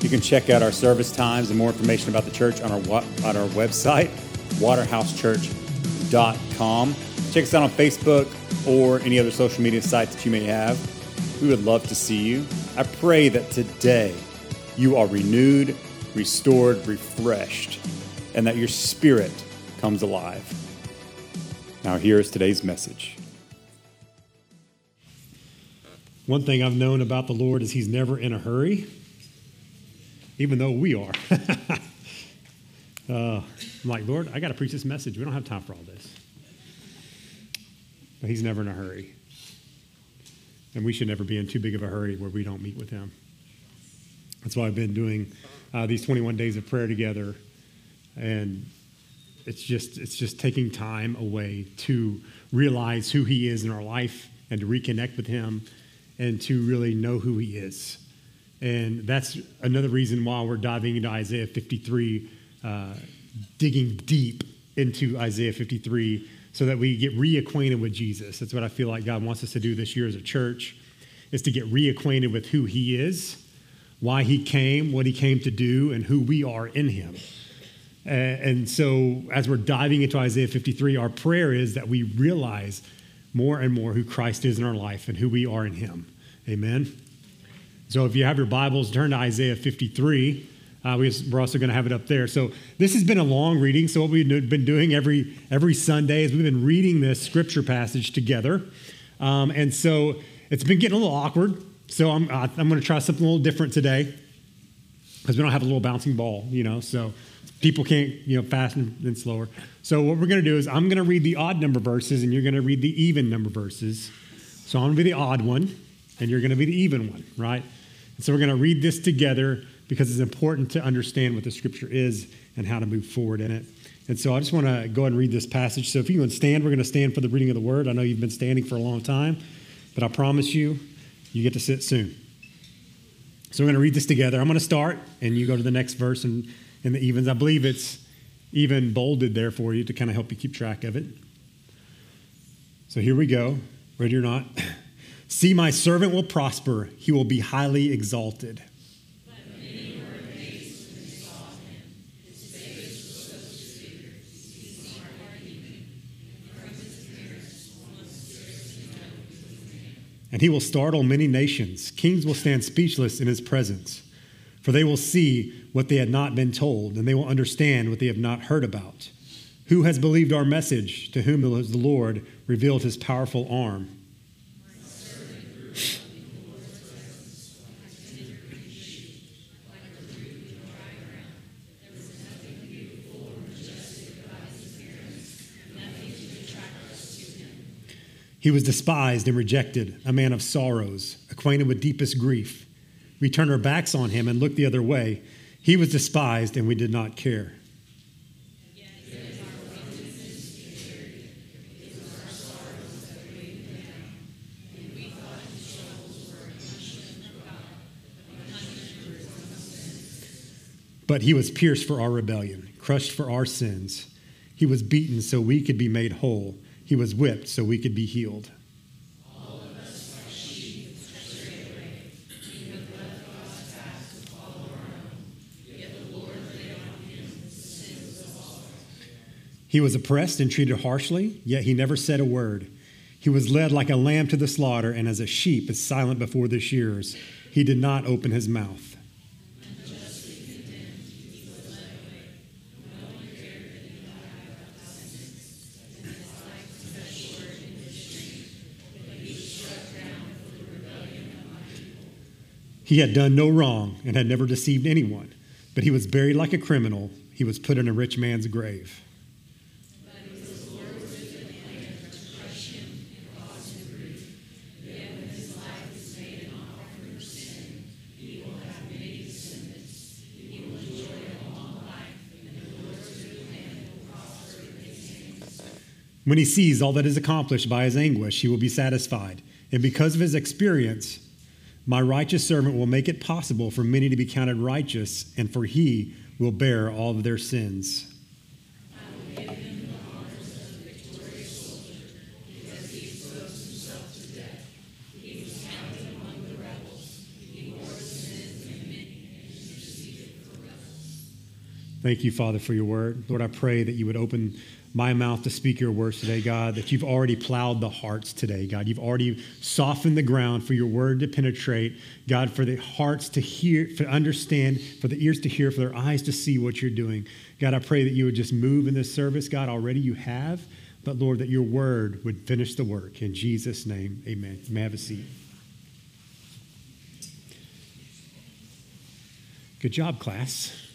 You can check out our service times and more information about the church on our, on our website, waterhousechurch.com. Check us out on Facebook or any other social media sites that you may have. We would love to see you. I pray that today you are renewed, restored, refreshed, and that your spirit comes alive. Now, here is today's message. One thing I've known about the Lord is He's never in a hurry even though we are. uh, I'm like, Lord, I got to preach this message. We don't have time for all this. But he's never in a hurry. And we should never be in too big of a hurry where we don't meet with him. That's why I've been doing uh, these 21 days of prayer together. And it's just, it's just taking time away to realize who he is in our life and to reconnect with him and to really know who he is. And that's another reason why we're diving into Isaiah 53, uh, digging deep into Isaiah 53 so that we get reacquainted with Jesus. That's what I feel like God wants us to do this year as a church, is to get reacquainted with who he is, why he came, what he came to do, and who we are in him. And so, as we're diving into Isaiah 53, our prayer is that we realize more and more who Christ is in our life and who we are in Him. Amen. So if you have your Bibles, turn to Isaiah 53. Uh, we are also going to have it up there. So this has been a long reading. So what we've been doing every every Sunday is we've been reading this scripture passage together, um, and so it's been getting a little awkward. So I'm uh, I'm going to try something a little different today because we don't have a little bouncing ball, you know. So people can't you know fast and slower. So what we're going to do is I'm going to read the odd number verses, and you're going to read the even number verses. So I'm going to be the odd one, and you're going to be the even one, right? And so we're going to read this together because it's important to understand what the scripture is and how to move forward in it. And so I just want to go ahead and read this passage. So if you would stand, we're going to stand for the reading of the word. I know you've been standing for a long time, but I promise you, you get to sit soon. So we're going to read this together. I'm going to start, and you go to the next verse and in the evens. I believe it's even bolded there for you to kind of help you keep track of it. So here we go. Ready or not? See, my servant will prosper, he will be highly exalted. And he will startle many nations. Kings will stand speechless in his presence, for they will see what they had not been told, and they will understand what they have not heard about. Who has believed our message? To whom has the Lord revealed his powerful arm? He was despised and rejected, a man of sorrows, acquainted with deepest grief. We turned our backs on him and looked the other way. He was despised, and we did not care. But he was pierced for our rebellion, crushed for our sins. He was beaten so we could be made whole. He was whipped so we could be healed. He was oppressed and treated harshly, yet he never said a word. He was led like a lamb to the slaughter, and as a sheep is silent before the shearers, he did not open his mouth. He had done no wrong and had never deceived anyone, but he was buried like a criminal. He was put in a rich man's grave. When he sees all that is accomplished by his anguish, he will be satisfied. And because of his experience, my righteous servant will make it possible for many to be counted righteous, and for he will bear all of their sins. Thank you, Father, for your word. Lord, I pray that you would open my mouth to speak your words today, God, that you've already plowed the hearts today, God. You've already softened the ground for your word to penetrate, God, for the hearts to hear, to understand, for the ears to hear, for their eyes to see what you're doing. God, I pray that you would just move in this service, God. Already you have, but Lord, that your word would finish the work. In Jesus' name, amen. You may have a seat. Good job, class.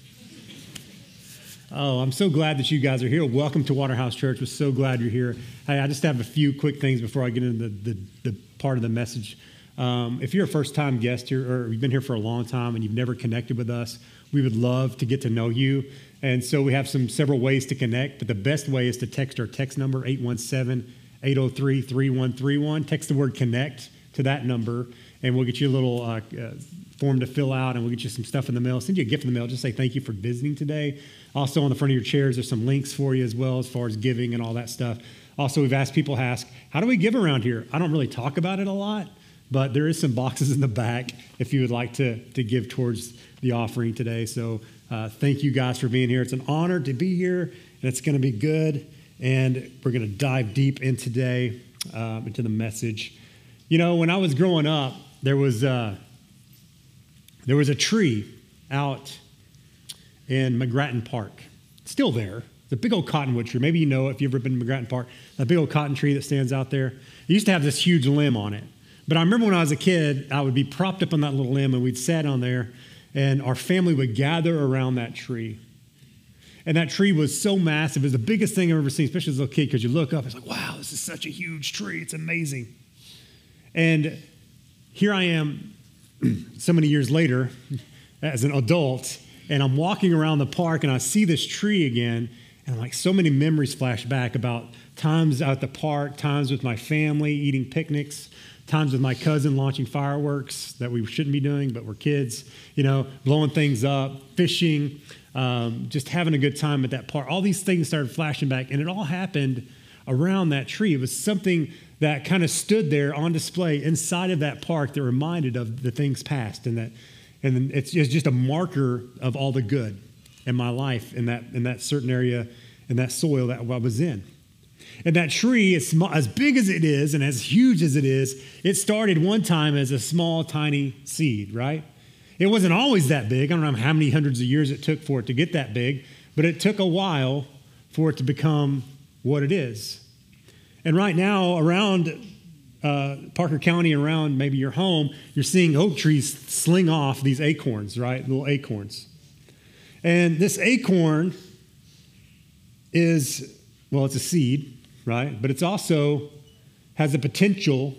Oh, I'm so glad that you guys are here. Welcome to Waterhouse Church. We're so glad you're here. Hey, I just have a few quick things before I get into the, the, the part of the message. Um, if you're a first time guest here or you've been here for a long time and you've never connected with us, we would love to get to know you. And so we have some several ways to connect, but the best way is to text our text number 817 803 3131. Text the word connect to that number, and we'll get you a little uh, uh, form to fill out and we'll get you some stuff in the mail. Send you a gift in the mail. Just say thank you for visiting today. Also, on the front of your chairs, there's some links for you as well as far as giving and all that stuff. Also, we've asked people ask, how do we give around here? I don't really talk about it a lot, but there is some boxes in the back if you would like to, to give towards the offering today. So uh, thank you guys for being here. It's an honor to be here, and it's going to be good. And we're going to dive deep in today uh, into the message. You know, when I was growing up, there was uh, there was a tree out in McGrattan Park. it's still there. It's a big old cottonwood tree. Maybe you know if you've ever been to McGrattan Park. That big old cotton tree that stands out there. It used to have this huge limb on it. But I remember when I was a kid, I would be propped up on that little limb and we'd sat on there and our family would gather around that tree. And that tree was so massive. It was the biggest thing I've ever seen, especially as a little kid, because you look up, it's like, wow, this is such a huge tree. It's amazing. And here I am so many years later as an adult, and I'm walking around the park and I see this tree again, and like so many memories flash back about times out at the park, times with my family eating picnics, times with my cousin launching fireworks that we shouldn't be doing, but we're kids, you know, blowing things up, fishing, um, just having a good time at that park. All these things started flashing back, and it all happened around that tree. It was something that kind of stood there on display inside of that park that reminded of the things past and that and it's just a marker of all the good in my life in that in that certain area in that soil that I was in. And that tree, is small, as big as it is and as huge as it is, it started one time as a small, tiny seed, right? It wasn't always that big. I don't know how many hundreds of years it took for it to get that big, but it took a while for it to become what it is. And right now, around uh, Parker County, around maybe your home, you're seeing oak trees sling off these acorns, right? Little acorns. And this acorn is, well, it's a seed, right? But it's also has the potential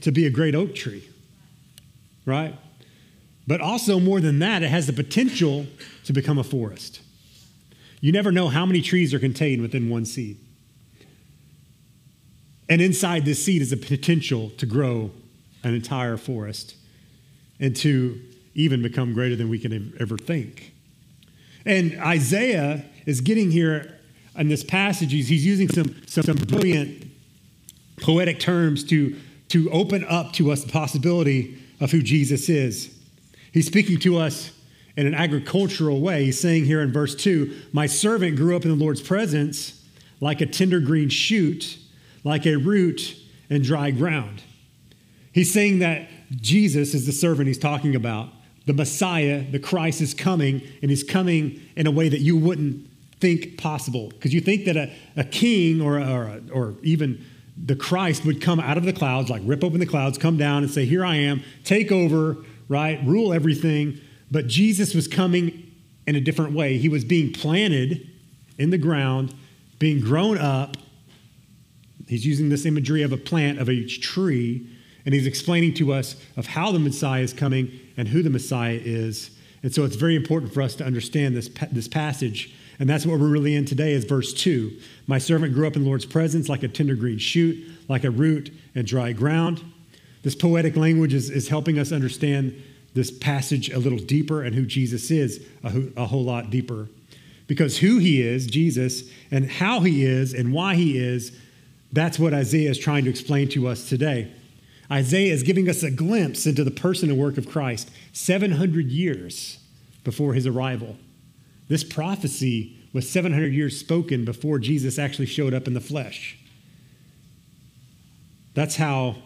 to be a great oak tree, right? But also, more than that, it has the potential to become a forest. You never know how many trees are contained within one seed. And inside this seed is a potential to grow an entire forest and to even become greater than we can ever think. And Isaiah is getting here in this passage, he's using some, some, some brilliant poetic terms to, to open up to us the possibility of who Jesus is. He's speaking to us in an agricultural way. He's saying here in verse 2 My servant grew up in the Lord's presence like a tender green shoot like a root in dry ground. He's saying that Jesus is the servant he's talking about. The Messiah, the Christ, is coming, and he's coming in a way that you wouldn't think possible. Because you think that a, a king or, or, or even the Christ would come out of the clouds, like rip open the clouds, come down and say, Here I am, take over, right? Rule everything. But Jesus was coming in a different way. He was being planted in the ground, being grown up, He's using this imagery of a plant, of a tree, and he's explaining to us of how the Messiah is coming and who the Messiah is. And so it's very important for us to understand this, this passage And that's what we're really in today is verse 2. My servant grew up in the Lord's presence like a tender green shoot, like a root in dry ground. This poetic language is, is helping us understand this passage a little deeper and who Jesus is a, a whole lot deeper. Because who he is, Jesus, and how he is and why he is, that's what Isaiah is trying to explain to us today. Isaiah is giving us a glimpse into the person and work of Christ 700 years before his arrival. This prophecy was 700 years spoken before Jesus actually showed up in the flesh. That's how,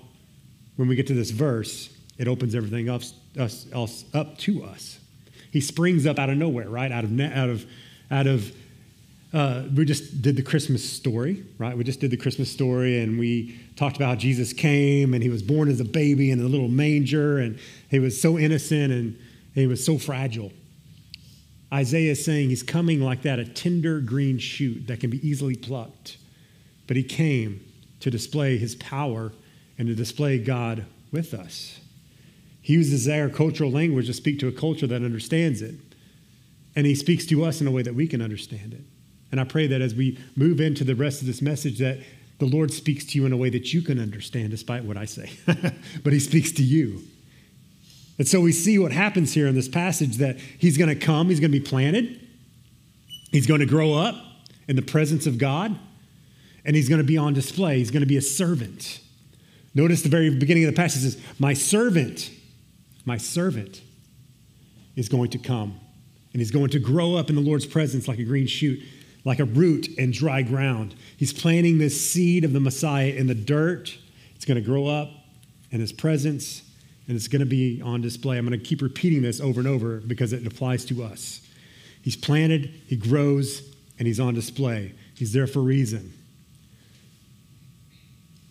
when we get to this verse, it opens everything us, else up to us. He springs up out of nowhere, right? Out of, out of, out of uh, we just did the Christmas story, right? We just did the Christmas story and we talked about how Jesus came and he was born as a baby in a little manger and he was so innocent and he was so fragile. Isaiah is saying he's coming like that, a tender green shoot that can be easily plucked. But he came to display his power and to display God with us. He uses agricultural language to speak to a culture that understands it. And he speaks to us in a way that we can understand it. And I pray that as we move into the rest of this message, that the Lord speaks to you in a way that you can understand, despite what I say. but he speaks to you. And so we see what happens here in this passage that he's going to come, he's going to be planted, he's going to grow up in the presence of God, and he's going to be on display. He's going to be a servant. Notice the very beginning of the passage says, My servant, my servant is going to come, and he's going to grow up in the Lord's presence like a green shoot like a root in dry ground. He's planting this seed of the Messiah in the dirt. It's going to grow up in his presence, and it's going to be on display. I'm going to keep repeating this over and over because it applies to us. He's planted, he grows, and he's on display. He's there for a reason.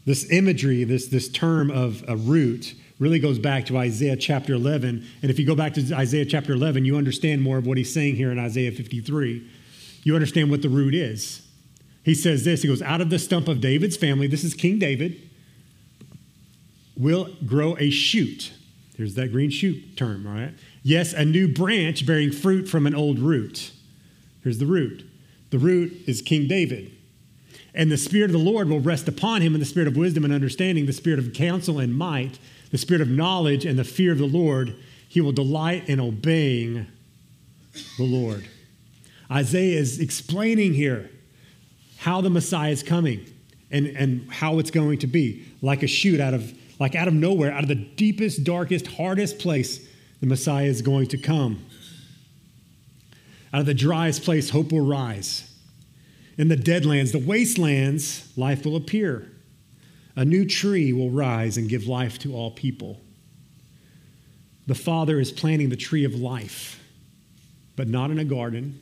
This imagery, this, this term of a root, really goes back to Isaiah chapter 11. And if you go back to Isaiah chapter 11, you understand more of what he's saying here in Isaiah 53 you understand what the root is. He says this He goes, Out of the stump of David's family, this is King David, will grow a shoot. There's that green shoot term, right? Yes, a new branch bearing fruit from an old root. Here's the root. The root is King David. And the Spirit of the Lord will rest upon him in the spirit of wisdom and understanding, the spirit of counsel and might, the spirit of knowledge and the fear of the Lord. He will delight in obeying the Lord. Isaiah is explaining here how the Messiah is coming and, and how it's going to be. Like a shoot out of, like out of nowhere, out of the deepest, darkest, hardest place, the Messiah is going to come. Out of the driest place, hope will rise. In the deadlands, the wastelands, life will appear. A new tree will rise and give life to all people. The Father is planting the tree of life, but not in a garden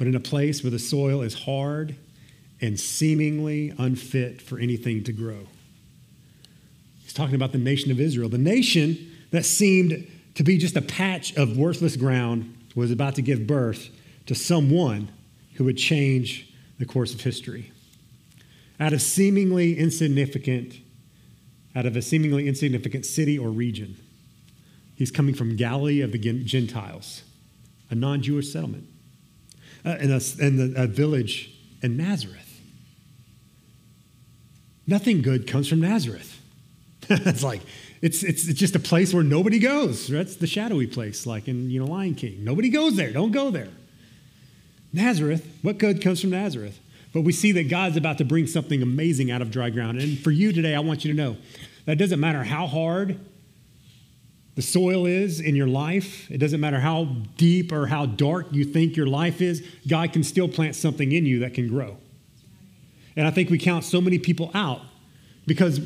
but in a place where the soil is hard and seemingly unfit for anything to grow. He's talking about the nation of Israel. The nation that seemed to be just a patch of worthless ground was about to give birth to someone who would change the course of history. Out of seemingly insignificant, out of a seemingly insignificant city or region, he's coming from Galilee of the Gentiles, a non Jewish settlement uh, in, a, in a village in Nazareth. Nothing good comes from Nazareth. it's like, it's, it's, it's just a place where nobody goes. That's the shadowy place, like in you know, Lion King. Nobody goes there. Don't go there. Nazareth, what good comes from Nazareth? But we see that God's about to bring something amazing out of dry ground. And for you today, I want you to know that doesn't matter how hard the soil is in your life. It doesn't matter how deep or how dark you think your life is, God can still plant something in you that can grow. And I think we count so many people out because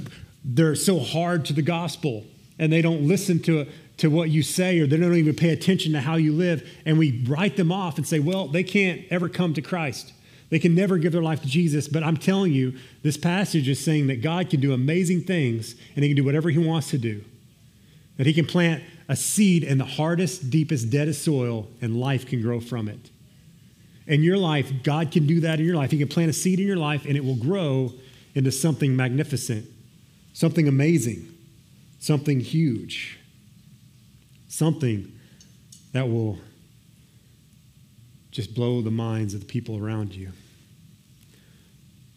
they're so hard to the gospel and they don't listen to, to what you say or they don't even pay attention to how you live. And we write them off and say, well, they can't ever come to Christ. They can never give their life to Jesus. But I'm telling you, this passage is saying that God can do amazing things and He can do whatever He wants to do. That he can plant a seed in the hardest, deepest, deadest soil, and life can grow from it. In your life, God can do that in your life. He can plant a seed in your life, and it will grow into something magnificent, something amazing, something huge, something that will just blow the minds of the people around you.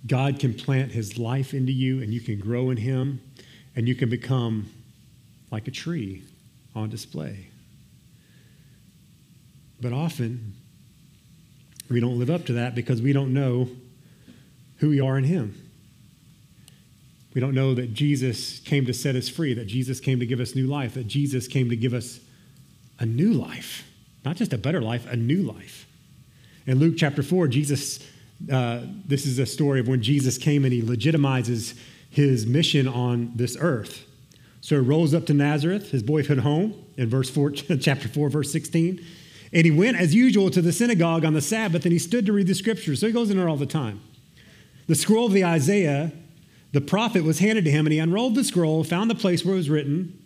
God can plant his life into you and you can grow in him and you can become like a tree on display. But often, we don't live up to that because we don't know who we are in him. We don't know that Jesus came to set us free, that Jesus came to give us new life, that Jesus came to give us a new life, not just a better life, a new life. In Luke chapter 4, Jesus, uh, this is a story of when Jesus came and he legitimizes his mission on this earth. So he rose up to Nazareth, his boyhood home, in verse 4, chapter 4, verse 16. And he went as usual to the synagogue on the Sabbath and he stood to read the scriptures. So he goes in there all the time. The scroll of the Isaiah the prophet was handed to him, and he unrolled the scroll, found the place where it was written,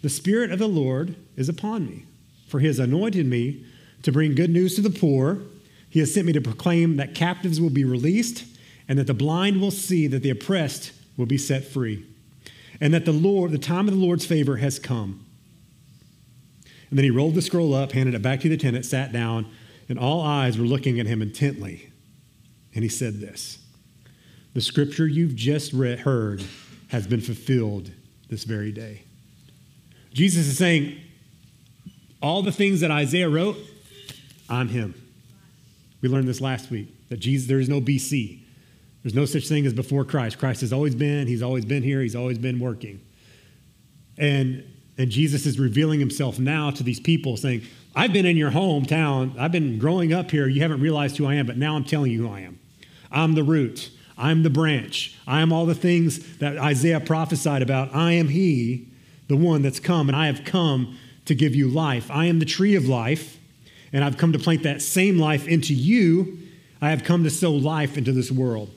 The Spirit of the Lord is upon me, for he has anointed me to bring good news to the poor. He has sent me to proclaim that captives will be released, and that the blind will see, that the oppressed will be set free, and that the Lord, the time of the Lord's favor has come. And then he rolled the scroll up, handed it back to the attendant, sat down, and all eyes were looking at him intently. And he said this. The scripture you've just read, heard has been fulfilled this very day. Jesus is saying, all the things that Isaiah wrote, I'm him. We learned this last week that Jesus, there is no BC. There's no such thing as before Christ. Christ has always been, he's always been here, he's always been working. And, and Jesus is revealing himself now to these people, saying, I've been in your hometown, I've been growing up here, you haven't realized who I am, but now I'm telling you who I am. I'm the root. I'm the branch. I am all the things that Isaiah prophesied about. I am He, the one that's come, and I have come to give you life. I am the tree of life, and I've come to plant that same life into you. I have come to sow life into this world.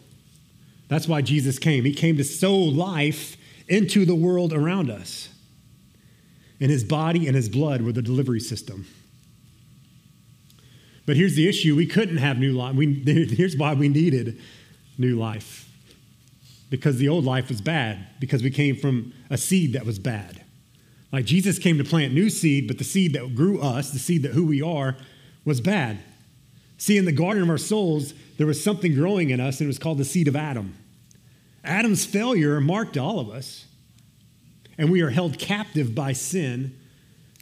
That's why Jesus came. He came to sow life into the world around us. And his body and his blood were the delivery system. But here's the issue we couldn't have new life. We, here's why we needed new life. Because the old life was bad, because we came from a seed that was bad. Like Jesus came to plant new seed, but the seed that grew us, the seed that who we are, was bad. See, in the garden of our souls, there was something growing in us, and it was called the seed of Adam. Adam's failure marked all of us, and we are held captive by sin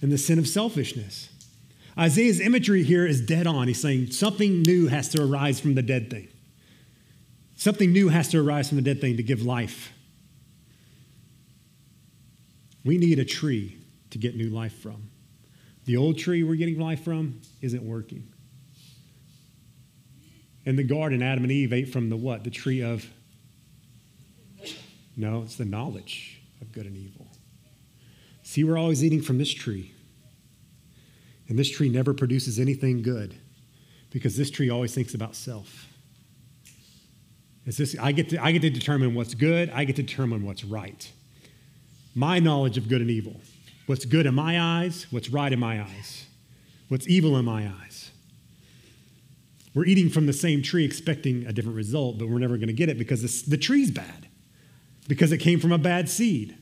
and the sin of selfishness. Isaiah's imagery here is dead on. He's saying something new has to arise from the dead thing. Something new has to arise from the dead thing to give life. We need a tree to get new life from. The old tree we're getting life from isn't working. In the garden, Adam and Eve ate from the what? The tree of. No, it's the knowledge of good and evil. See, we're always eating from this tree. And this tree never produces anything good because this tree always thinks about self. It's this, I, get to, I get to determine what's good, I get to determine what's right. My knowledge of good and evil. What's good in my eyes, what's right in my eyes, what's evil in my eyes. We're eating from the same tree expecting a different result, but we're never going to get it because the tree's bad, because it came from a bad seed.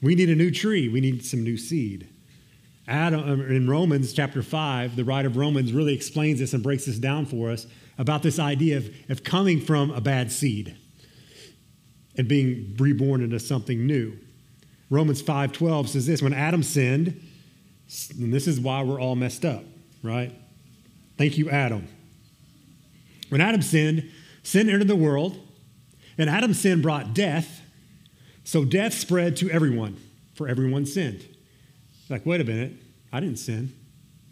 We need a new tree, we need some new seed. Adam, uh, in Romans chapter 5, the writer of Romans really explains this and breaks this down for us about this idea of, of coming from a bad seed and being reborn into something new. Romans 5:12 says this, when Adam sinned, and this is why we're all messed up, right? Thank you, Adam. When Adam sinned, sin entered the world, and Adam's sin brought death, so death spread to everyone, for everyone sinned. Like, wait a minute, I didn't sin.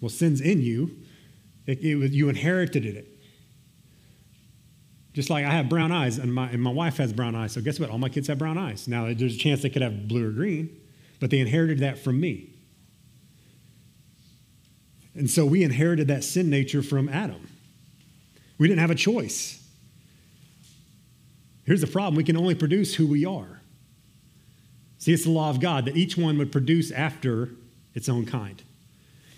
Well, sin's in you. It, it, you inherited it. Just like I have brown eyes, and my, and my wife has brown eyes. So guess what? All my kids have brown eyes. Now, there's a chance they could have blue or green, but they inherited that from me. And so we inherited that sin nature from Adam. We didn't have a choice. Here's the problem we can only produce who we are. See, it's the law of God that each one would produce after its own kind.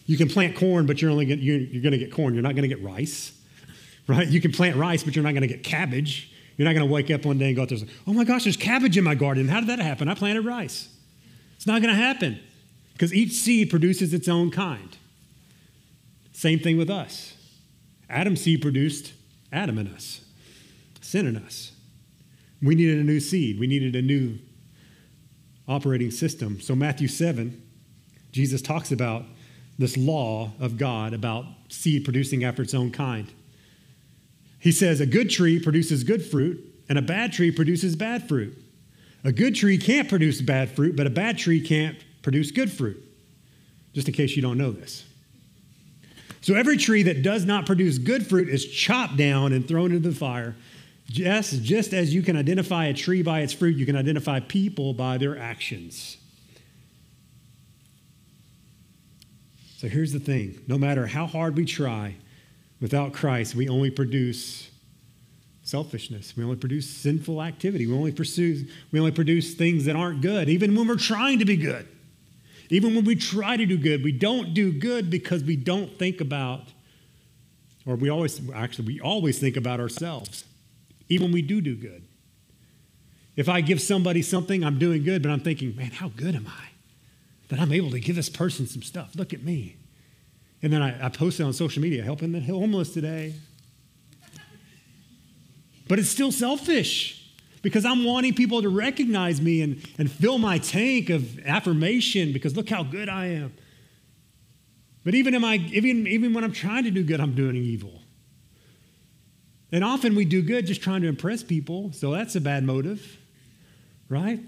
You can plant corn, but you're only get, you're, you're going to get corn. You're not going to get rice, right? You can plant rice, but you're not going to get cabbage. You're not going to wake up one day and go out there, and say, oh my gosh, there's cabbage in my garden. How did that happen? I planted rice. It's not going to happen because each seed produces its own kind. Same thing with us. Adam's seed produced Adam in us, sin in us. We needed a new seed. We needed a new operating system. So, Matthew 7, Jesus talks about this law of God about seed producing after its own kind. He says, A good tree produces good fruit, and a bad tree produces bad fruit. A good tree can't produce bad fruit, but a bad tree can't produce good fruit. Just in case you don't know this. So, every tree that does not produce good fruit is chopped down and thrown into the fire. Just, just as you can identify a tree by its fruit, you can identify people by their actions. So here's the thing no matter how hard we try, without Christ, we only produce selfishness. We only produce sinful activity. We only pursue, we only produce things that aren't good, even when we're trying to be good. Even when we try to do good, we don't do good because we don't think about, or we always, actually, we always think about ourselves even when we do do good. If I give somebody something, I'm doing good, but I'm thinking, man, how good am I that I'm able to give this person some stuff? Look at me. And then I, I post it on social media, helping the homeless today. But it's still selfish because I'm wanting people to recognize me and, and fill my tank of affirmation because look how good I am. But even, am I, even, even when I'm trying to do good, I'm doing evil. And often we do good just trying to impress people, so that's a bad motive, right?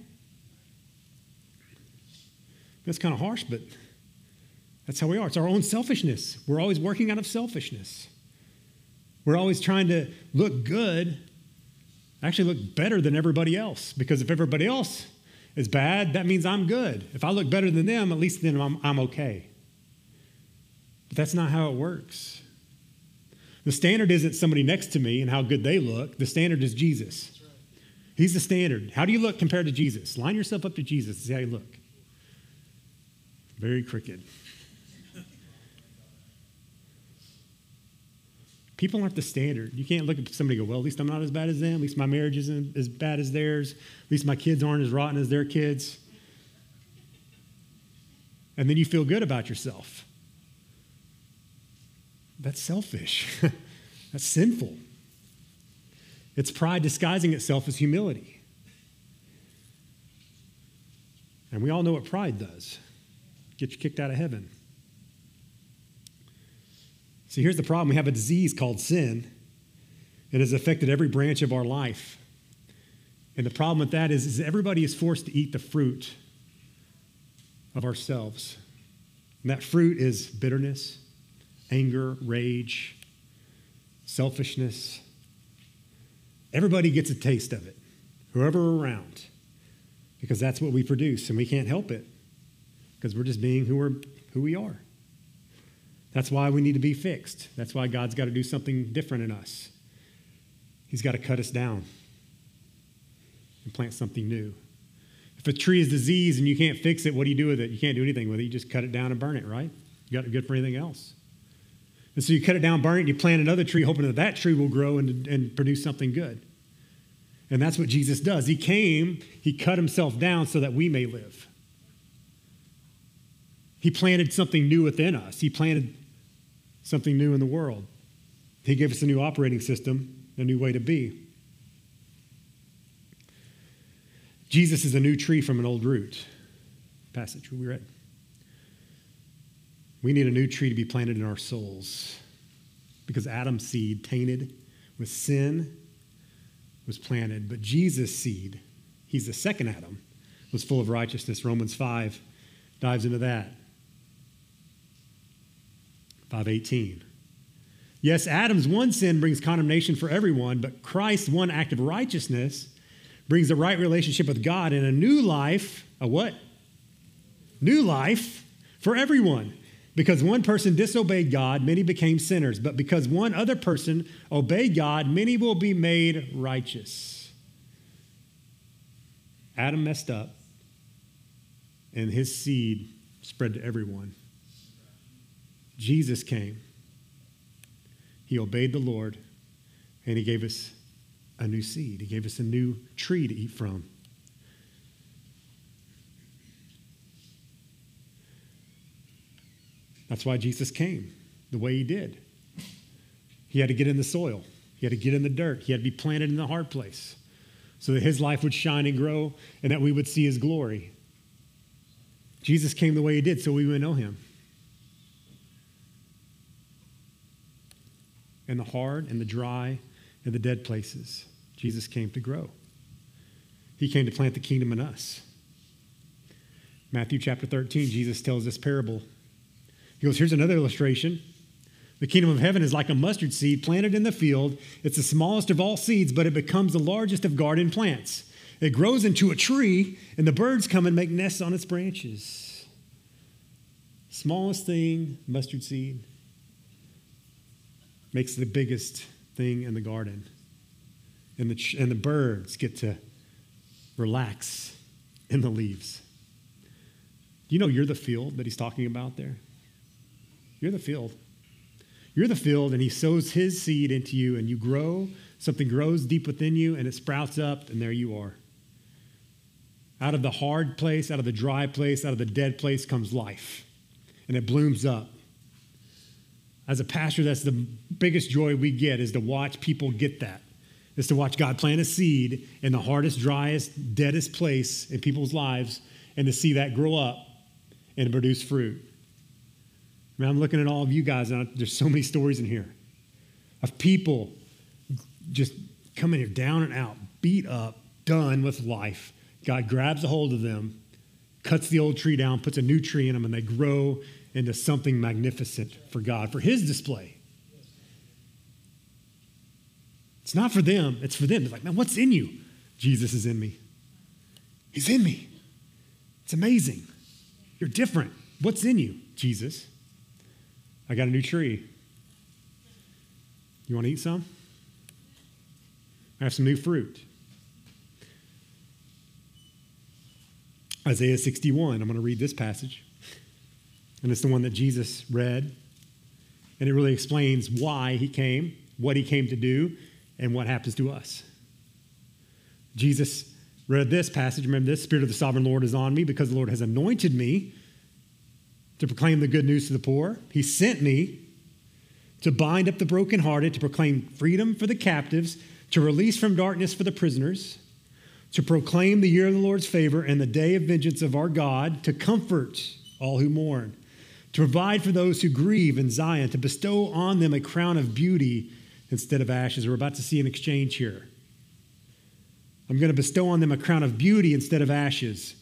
That's kind of harsh, but that's how we are. It's our own selfishness. We're always working out of selfishness. We're always trying to look good, actually look better than everybody else, because if everybody else is bad, that means I'm good. If I look better than them, at least then I'm, I'm okay. But that's not how it works. The standard isn't somebody next to me and how good they look. The standard is Jesus. He's the standard. How do you look compared to Jesus? Line yourself up to Jesus and see how you look. Very crooked. People aren't the standard. You can't look at somebody and go, well, at least I'm not as bad as them. At least my marriage isn't as bad as theirs. At least my kids aren't as rotten as their kids. And then you feel good about yourself. That's selfish. That's sinful. It's pride disguising itself as humility. And we all know what pride does get you kicked out of heaven. See, here's the problem we have a disease called sin. It has affected every branch of our life. And the problem with that is, is everybody is forced to eat the fruit of ourselves. And that fruit is bitterness, anger, rage, selfishness. Everybody gets a taste of it, whoever around, because that's what we produce, and we can't help it because we're just being who, we're, who we are. That's why we need to be fixed. That's why God's got to do something different in us. He's got to cut us down and plant something new. If a tree is diseased and you can't fix it, what do you do with it? You can't do anything with it. You just cut it down and burn it, right? You got it good for anything else. And so you cut it down, burn it, and you plant another tree, hoping that that tree will grow and, and produce something good. And that's what Jesus does. He came, he cut himself down so that we may live. He planted something new within us, he planted something new in the world. He gave us a new operating system, a new way to be. Jesus is a new tree from an old root. Passage we read. We need a new tree to be planted in our souls because Adam's seed, tainted with sin, was planted. But Jesus' seed, he's the second Adam, was full of righteousness. Romans 5 dives into that. 518. Yes, Adam's one sin brings condemnation for everyone, but Christ's one act of righteousness brings the right relationship with God and a new life, a what? New life for everyone. Because one person disobeyed God, many became sinners. But because one other person obeyed God, many will be made righteous. Adam messed up, and his seed spread to everyone. Jesus came. He obeyed the Lord, and he gave us a new seed. He gave us a new tree to eat from. That's why Jesus came the way he did. He had to get in the soil, he had to get in the dirt, he had to be planted in the hard place so that his life would shine and grow and that we would see his glory. Jesus came the way he did so we would know him. In the hard and the dry and the dead places, Jesus came to grow. He came to plant the kingdom in us. Matthew chapter 13, Jesus tells this parable. He goes, Here's another illustration. The kingdom of heaven is like a mustard seed planted in the field. It's the smallest of all seeds, but it becomes the largest of garden plants. It grows into a tree, and the birds come and make nests on its branches. Smallest thing, mustard seed, makes the biggest thing in the garden. And the, and the birds get to relax in the leaves. Do you know you're the field that he's talking about there? You're the field. You're the field, and he sows his seed into you, and you grow. Something grows deep within you, and it sprouts up, and there you are. Out of the hard place, out of the dry place, out of the dead place comes life, and it blooms up. As a pastor, that's the biggest joy we get is to watch people get that. Is to watch God plant a seed in the hardest, driest, deadest place in people's lives and to see that grow up and produce fruit. I mean, I'm looking at all of you guys, and there's so many stories in here of people just coming here down and out, beat up, done with life. God grabs a hold of them, cuts the old tree down, puts a new tree in them, and they grow into something magnificent for God, for His display. It's not for them, it's for them. It's like, man, what's in you? Jesus is in me. He's in me. It's amazing. You're different. What's in you? Jesus. I got a new tree. You want to eat some? I have some new fruit. Isaiah 61. I'm going to read this passage. And it's the one that Jesus read. And it really explains why he came, what he came to do, and what happens to us. Jesus read this passage. Remember this Spirit of the sovereign Lord is on me because the Lord has anointed me to proclaim the good news to the poor. He sent me to bind up the brokenhearted, to proclaim freedom for the captives, to release from darkness for the prisoners, to proclaim the year of the Lord's favor and the day of vengeance of our God, to comfort all who mourn, to provide for those who grieve in Zion, to bestow on them a crown of beauty instead of ashes. We're about to see an exchange here. I'm going to bestow on them a crown of beauty instead of ashes,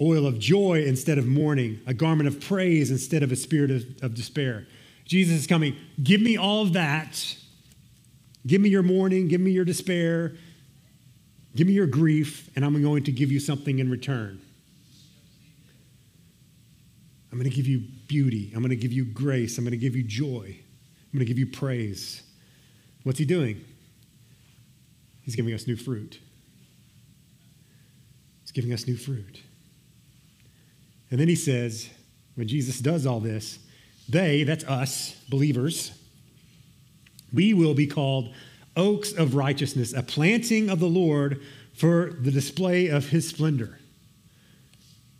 oil of joy instead of mourning, a garment of praise instead of a spirit of, of despair. Jesus is coming. Give me all of that. Give me your mourning. Give me your despair. Give me your grief, and I'm going to give you something in return. I'm going to give you beauty. I'm going to give you grace. I'm going to give you joy. I'm going to give you praise. What's he doing? He's giving us new fruit. He's giving us new fruit. And then he says, when Jesus does all this, they, that's us, believers, we will be called oaks of righteousness, a planting of the Lord for the display of his splendor.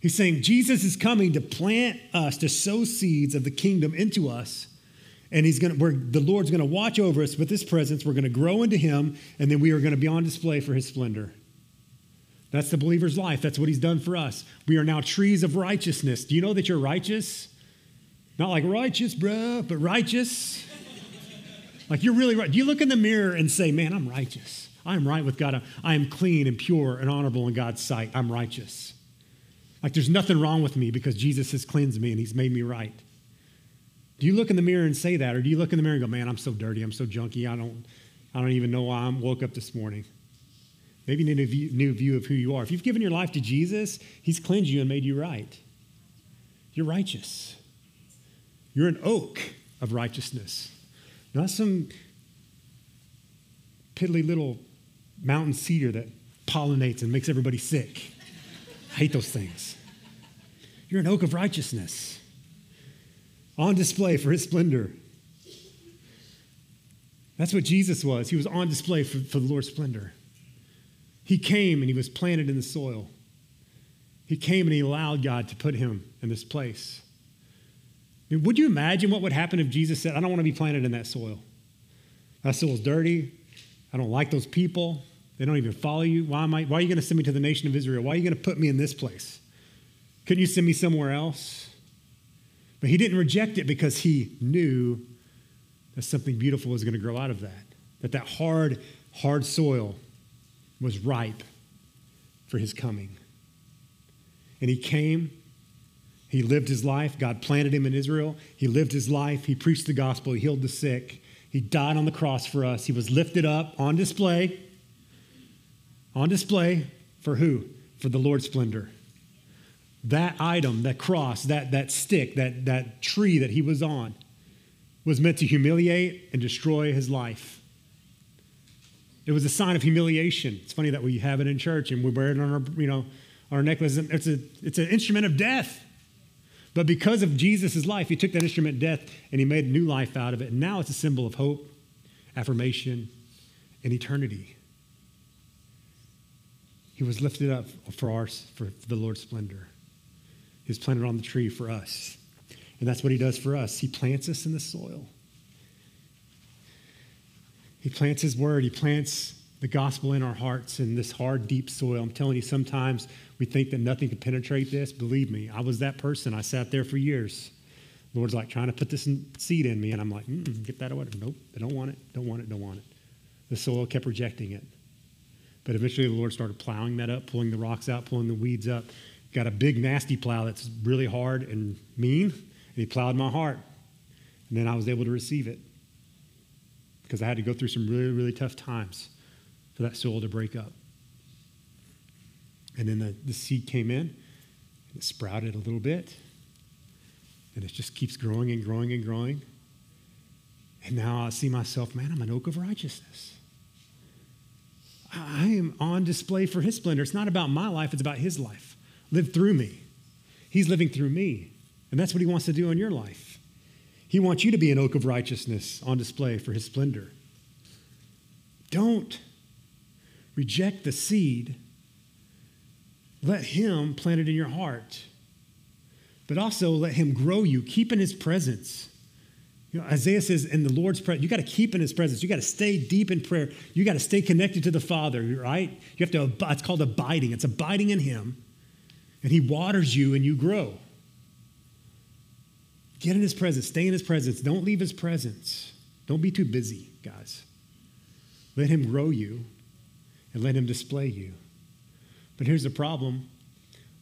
He's saying Jesus is coming to plant us, to sow seeds of the kingdom into us. And he's to the lord's going to watch over us with his presence. We're going to grow into him and then we are going to be on display for his splendor. That's the believer's life. That's what he's done for us. We are now trees of righteousness. Do you know that you're righteous? Not like righteous bruh but righteous. Like you're really right. Do you look in the mirror and say man i'm righteous. I'm right with god. I am clean and pure and honorable in god's sight. I'm righteous like there's nothing wrong with me because jesus has cleansed me and he's made me right do you look in the mirror and say that, or do you look in the mirror and go, "Man, I'm so dirty. I'm so junky. I don't, I don't even know why I woke up this morning." Maybe you need a view, new view of who you are. If you've given your life to Jesus, He's cleansed you and made you right. You're righteous. You're an oak of righteousness, not some piddly little mountain cedar that pollinates and makes everybody sick. I hate those things. You're an oak of righteousness on display for his splendor. That's what Jesus was. He was on display for, for the Lord's splendor. He came and he was planted in the soil. He came and he allowed God to put him in this place. I mean, would you imagine what would happen if Jesus said, I don't want to be planted in that soil? That soil's dirty. I don't like those people. They don't even follow you. Why, am I, why are you going to send me to the nation of Israel? Why are you going to put me in this place? Couldn't you send me somewhere else? But he didn't reject it because he knew that something beautiful was going to grow out of that. That that hard, hard soil was ripe for his coming. And he came, he lived his life. God planted him in Israel. He lived his life. He preached the gospel. He healed the sick. He died on the cross for us. He was lifted up on display. On display for who? For the Lord's splendor. That item, that cross, that, that stick, that, that tree that he was on was meant to humiliate and destroy his life. It was a sign of humiliation. It's funny that we have it in church and we wear it on our, you know, our necklace. It's, a, it's an instrument of death. But because of Jesus' life, he took that instrument death and he made a new life out of it. And now it's a symbol of hope, affirmation, and eternity. He was lifted up for, our, for the Lord's splendor. He was planted on the tree for us. And that's what he does for us. He plants us in the soil. He plants his word. He plants the gospel in our hearts in this hard, deep soil. I'm telling you, sometimes we think that nothing can penetrate this. Believe me, I was that person. I sat there for years. Lord's like trying to put this seed in me, and I'm like, mm, get that away. Nope, I don't want it, don't want it, don't want it. The soil kept rejecting it. But eventually the Lord started plowing that up, pulling the rocks out, pulling the weeds up. Got a big, nasty plow that's really hard and mean, and He plowed my heart. And then I was able to receive it because I had to go through some really, really tough times for that soil to break up. And then the, the seed came in, it sprouted a little bit, and it just keeps growing and growing and growing. And now I see myself, man, I'm an oak of righteousness. I am on display for his splendor. It's not about my life, it's about his life. Live through me. He's living through me. And that's what he wants to do in your life. He wants you to be an oak of righteousness on display for his splendor. Don't reject the seed. Let him plant it in your heart. But also let him grow you. Keep in his presence. You know, Isaiah says, in the Lord's presence, you got to keep in his presence. You got to stay deep in prayer. You got to stay connected to the Father, right? You have to, it's called abiding. It's abiding in him. And he waters you and you grow. Get in his presence. Stay in his presence. Don't leave his presence. Don't be too busy, guys. Let him grow you and let him display you. But here's the problem.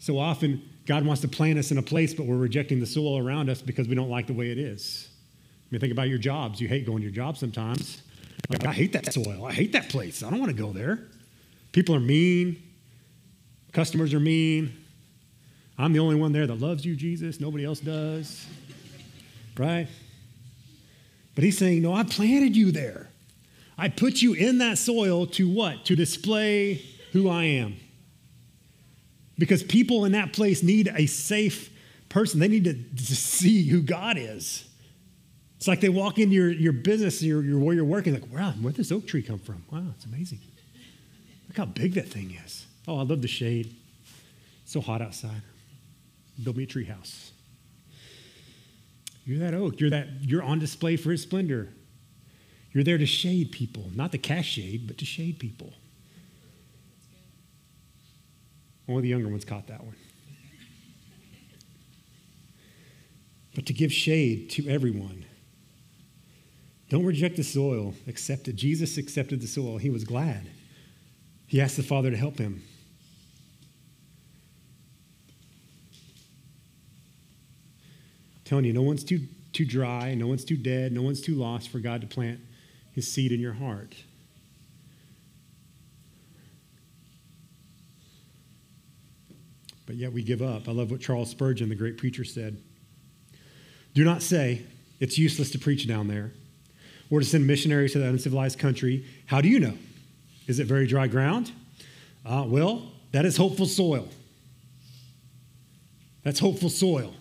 So often, God wants to plant us in a place, but we're rejecting the soil around us because we don't like the way it is. Mean, think about your jobs. You hate going to your job sometimes. Like, I hate that soil. I hate that place. I don't want to go there. People are mean. Customers are mean. I'm the only one there that loves you, Jesus. Nobody else does. Right? But he's saying, No, I planted you there. I put you in that soil to what? To display who I am. Because people in that place need a safe person. They need to, to see who God is. It's like they walk into your, your business, your, your, where you're working, like, wow, where'd this oak tree come from? Wow, it's amazing. Look how big that thing is. Oh, I love the shade. It's so hot outside. Build me a tree house. You're that oak. You're that you're on display for his splendor. You're there to shade people, not the cash shade, but to shade people. Only the younger ones caught that one. But to give shade to everyone. Don't reject the soil, accept it. Jesus accepted the soil. He was glad. He asked the Father to help him. I'm telling you, no one's too, too dry, no one's too dead, no one's too lost for God to plant his seed in your heart. But yet we give up. I love what Charles Spurgeon, the great preacher, said. Do not say it's useless to preach down there or to send missionaries to that uncivilized country. How do you know? Is it very dry ground? Uh, well, that is hopeful soil. That's hopeful soil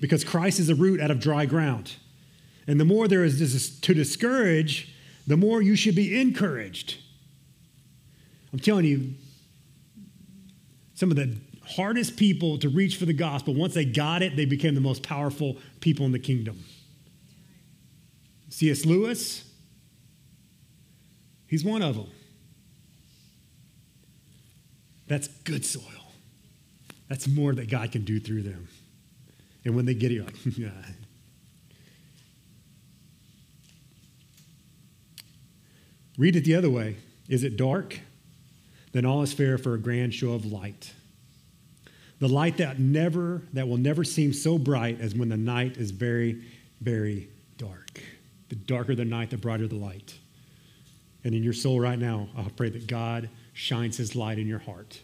because Christ is a root out of dry ground. And the more there is to discourage, the more you should be encouraged. I'm telling you, some of the hardest people to reach for the gospel, once they got it, they became the most powerful people in the kingdom. C.S. Lewis, He's one of them. That's good soil. That's more that God can do through them. And when they get it, yeah. Read it the other way. Is it dark? Then all is fair for a grand show of light. The light that never, that will never seem so bright as when the night is very, very dark. The darker the night, the brighter the light. And in your soul right now, I pray that God shines his light in your heart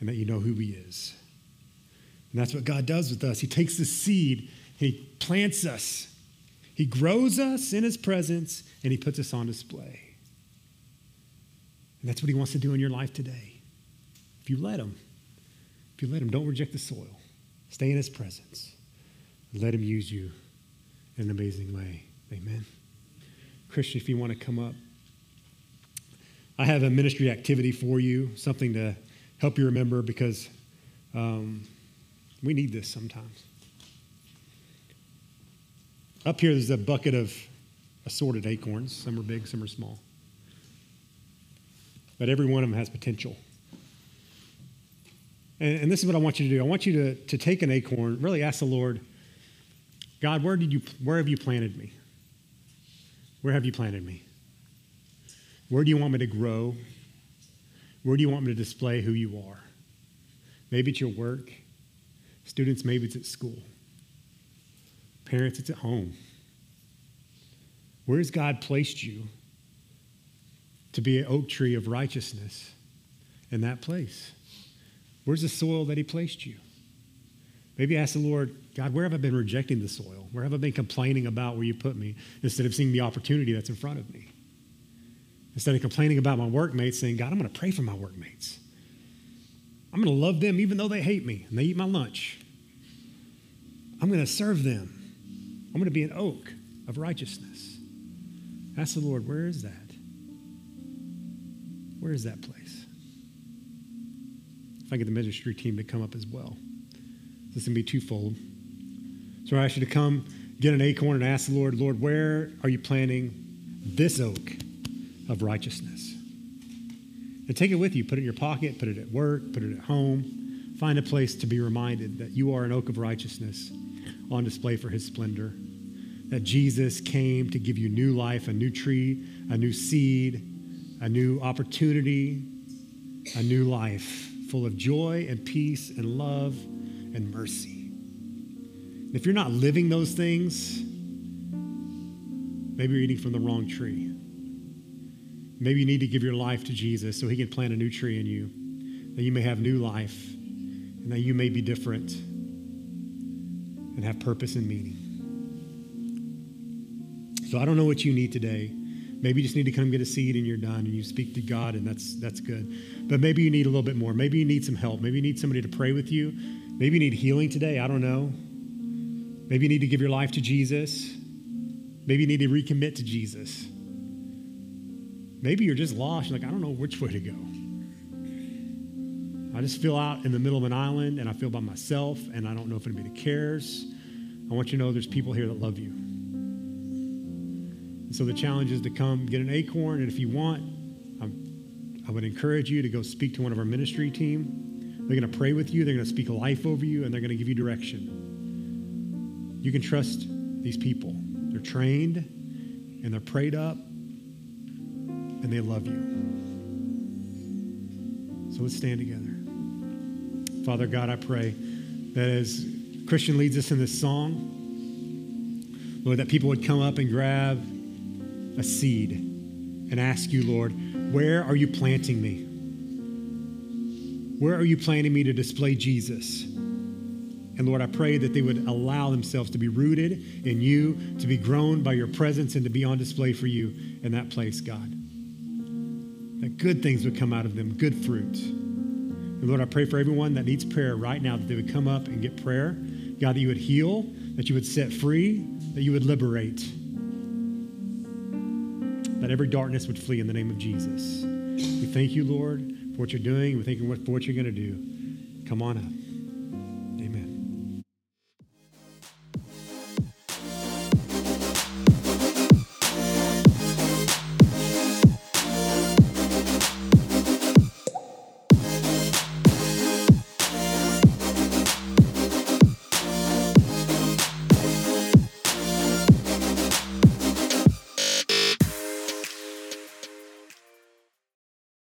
and that you know who he is. And that's what God does with us. He takes the seed, he plants us, he grows us in his presence, and he puts us on display. And that's what he wants to do in your life today. If you let him, if you let him, don't reject the soil. Stay in his presence. Let him use you in an amazing way. Amen. Christian, if you want to come up, I have a ministry activity for you, something to help you remember because um, we need this sometimes. Up here, there's a bucket of assorted acorns. Some are big, some are small. But every one of them has potential. And, and this is what I want you to do. I want you to, to take an acorn, really ask the Lord, God, where, did you, where have you planted me? Where have you planted me? Where do you want me to grow? Where do you want me to display who you are? Maybe it's your work. Students, maybe it's at school. Parents, it's at home. Where has God placed you to be an oak tree of righteousness in that place? Where's the soil that He placed you? Maybe ask the Lord, God, where have I been rejecting the soil? Where have I been complaining about where you put me instead of seeing the opportunity that's in front of me? Instead of complaining about my workmates, saying, God, I'm going to pray for my workmates. I'm going to love them even though they hate me and they eat my lunch. I'm going to serve them. I'm going to be an oak of righteousness. Ask the Lord, where is that? Where is that place? If I get the ministry team to come up as well. This to be twofold. So I ask you to come get an acorn and ask the Lord, Lord, where are you planting this oak of righteousness? And take it with you. Put it in your pocket, put it at work, put it at home. Find a place to be reminded that you are an oak of righteousness on display for his splendor. That Jesus came to give you new life, a new tree, a new seed, a new opportunity, a new life full of joy and peace and love and mercy. If you're not living those things, maybe you're eating from the wrong tree. Maybe you need to give your life to Jesus so he can plant a new tree in you, that you may have new life, and that you may be different and have purpose and meaning. So I don't know what you need today. Maybe you just need to come get a seed and you're done and you speak to God and that's that's good. But maybe you need a little bit more. Maybe you need some help. Maybe you need somebody to pray with you. Maybe you need healing today. I don't know. Maybe you need to give your life to Jesus. Maybe you need to recommit to Jesus. Maybe you're just lost. You're like, I don't know which way to go. I just feel out in the middle of an island and I feel by myself and I don't know if anybody cares. I want you to know there's people here that love you. And so the challenge is to come get an acorn, and if you want, I'm, I would encourage you to go speak to one of our ministry team. They're going to pray with you, they're going to speak life over you, and they're going to give you direction. You can trust these people. They're trained and they're prayed up and they love you. So let's stand together. Father God, I pray that as Christian leads us in this song, Lord, that people would come up and grab a seed and ask you, Lord, where are you planting me? Where are you planning me to display Jesus? And Lord, I pray that they would allow themselves to be rooted in you, to be grown by your presence, and to be on display for you in that place, God. That good things would come out of them, good fruit. And Lord, I pray for everyone that needs prayer right now that they would come up and get prayer. God, that you would heal, that you would set free, that you would liberate, that every darkness would flee in the name of Jesus. We thank you, Lord, for what you're doing. We thank you for what you're going to do. Come on up.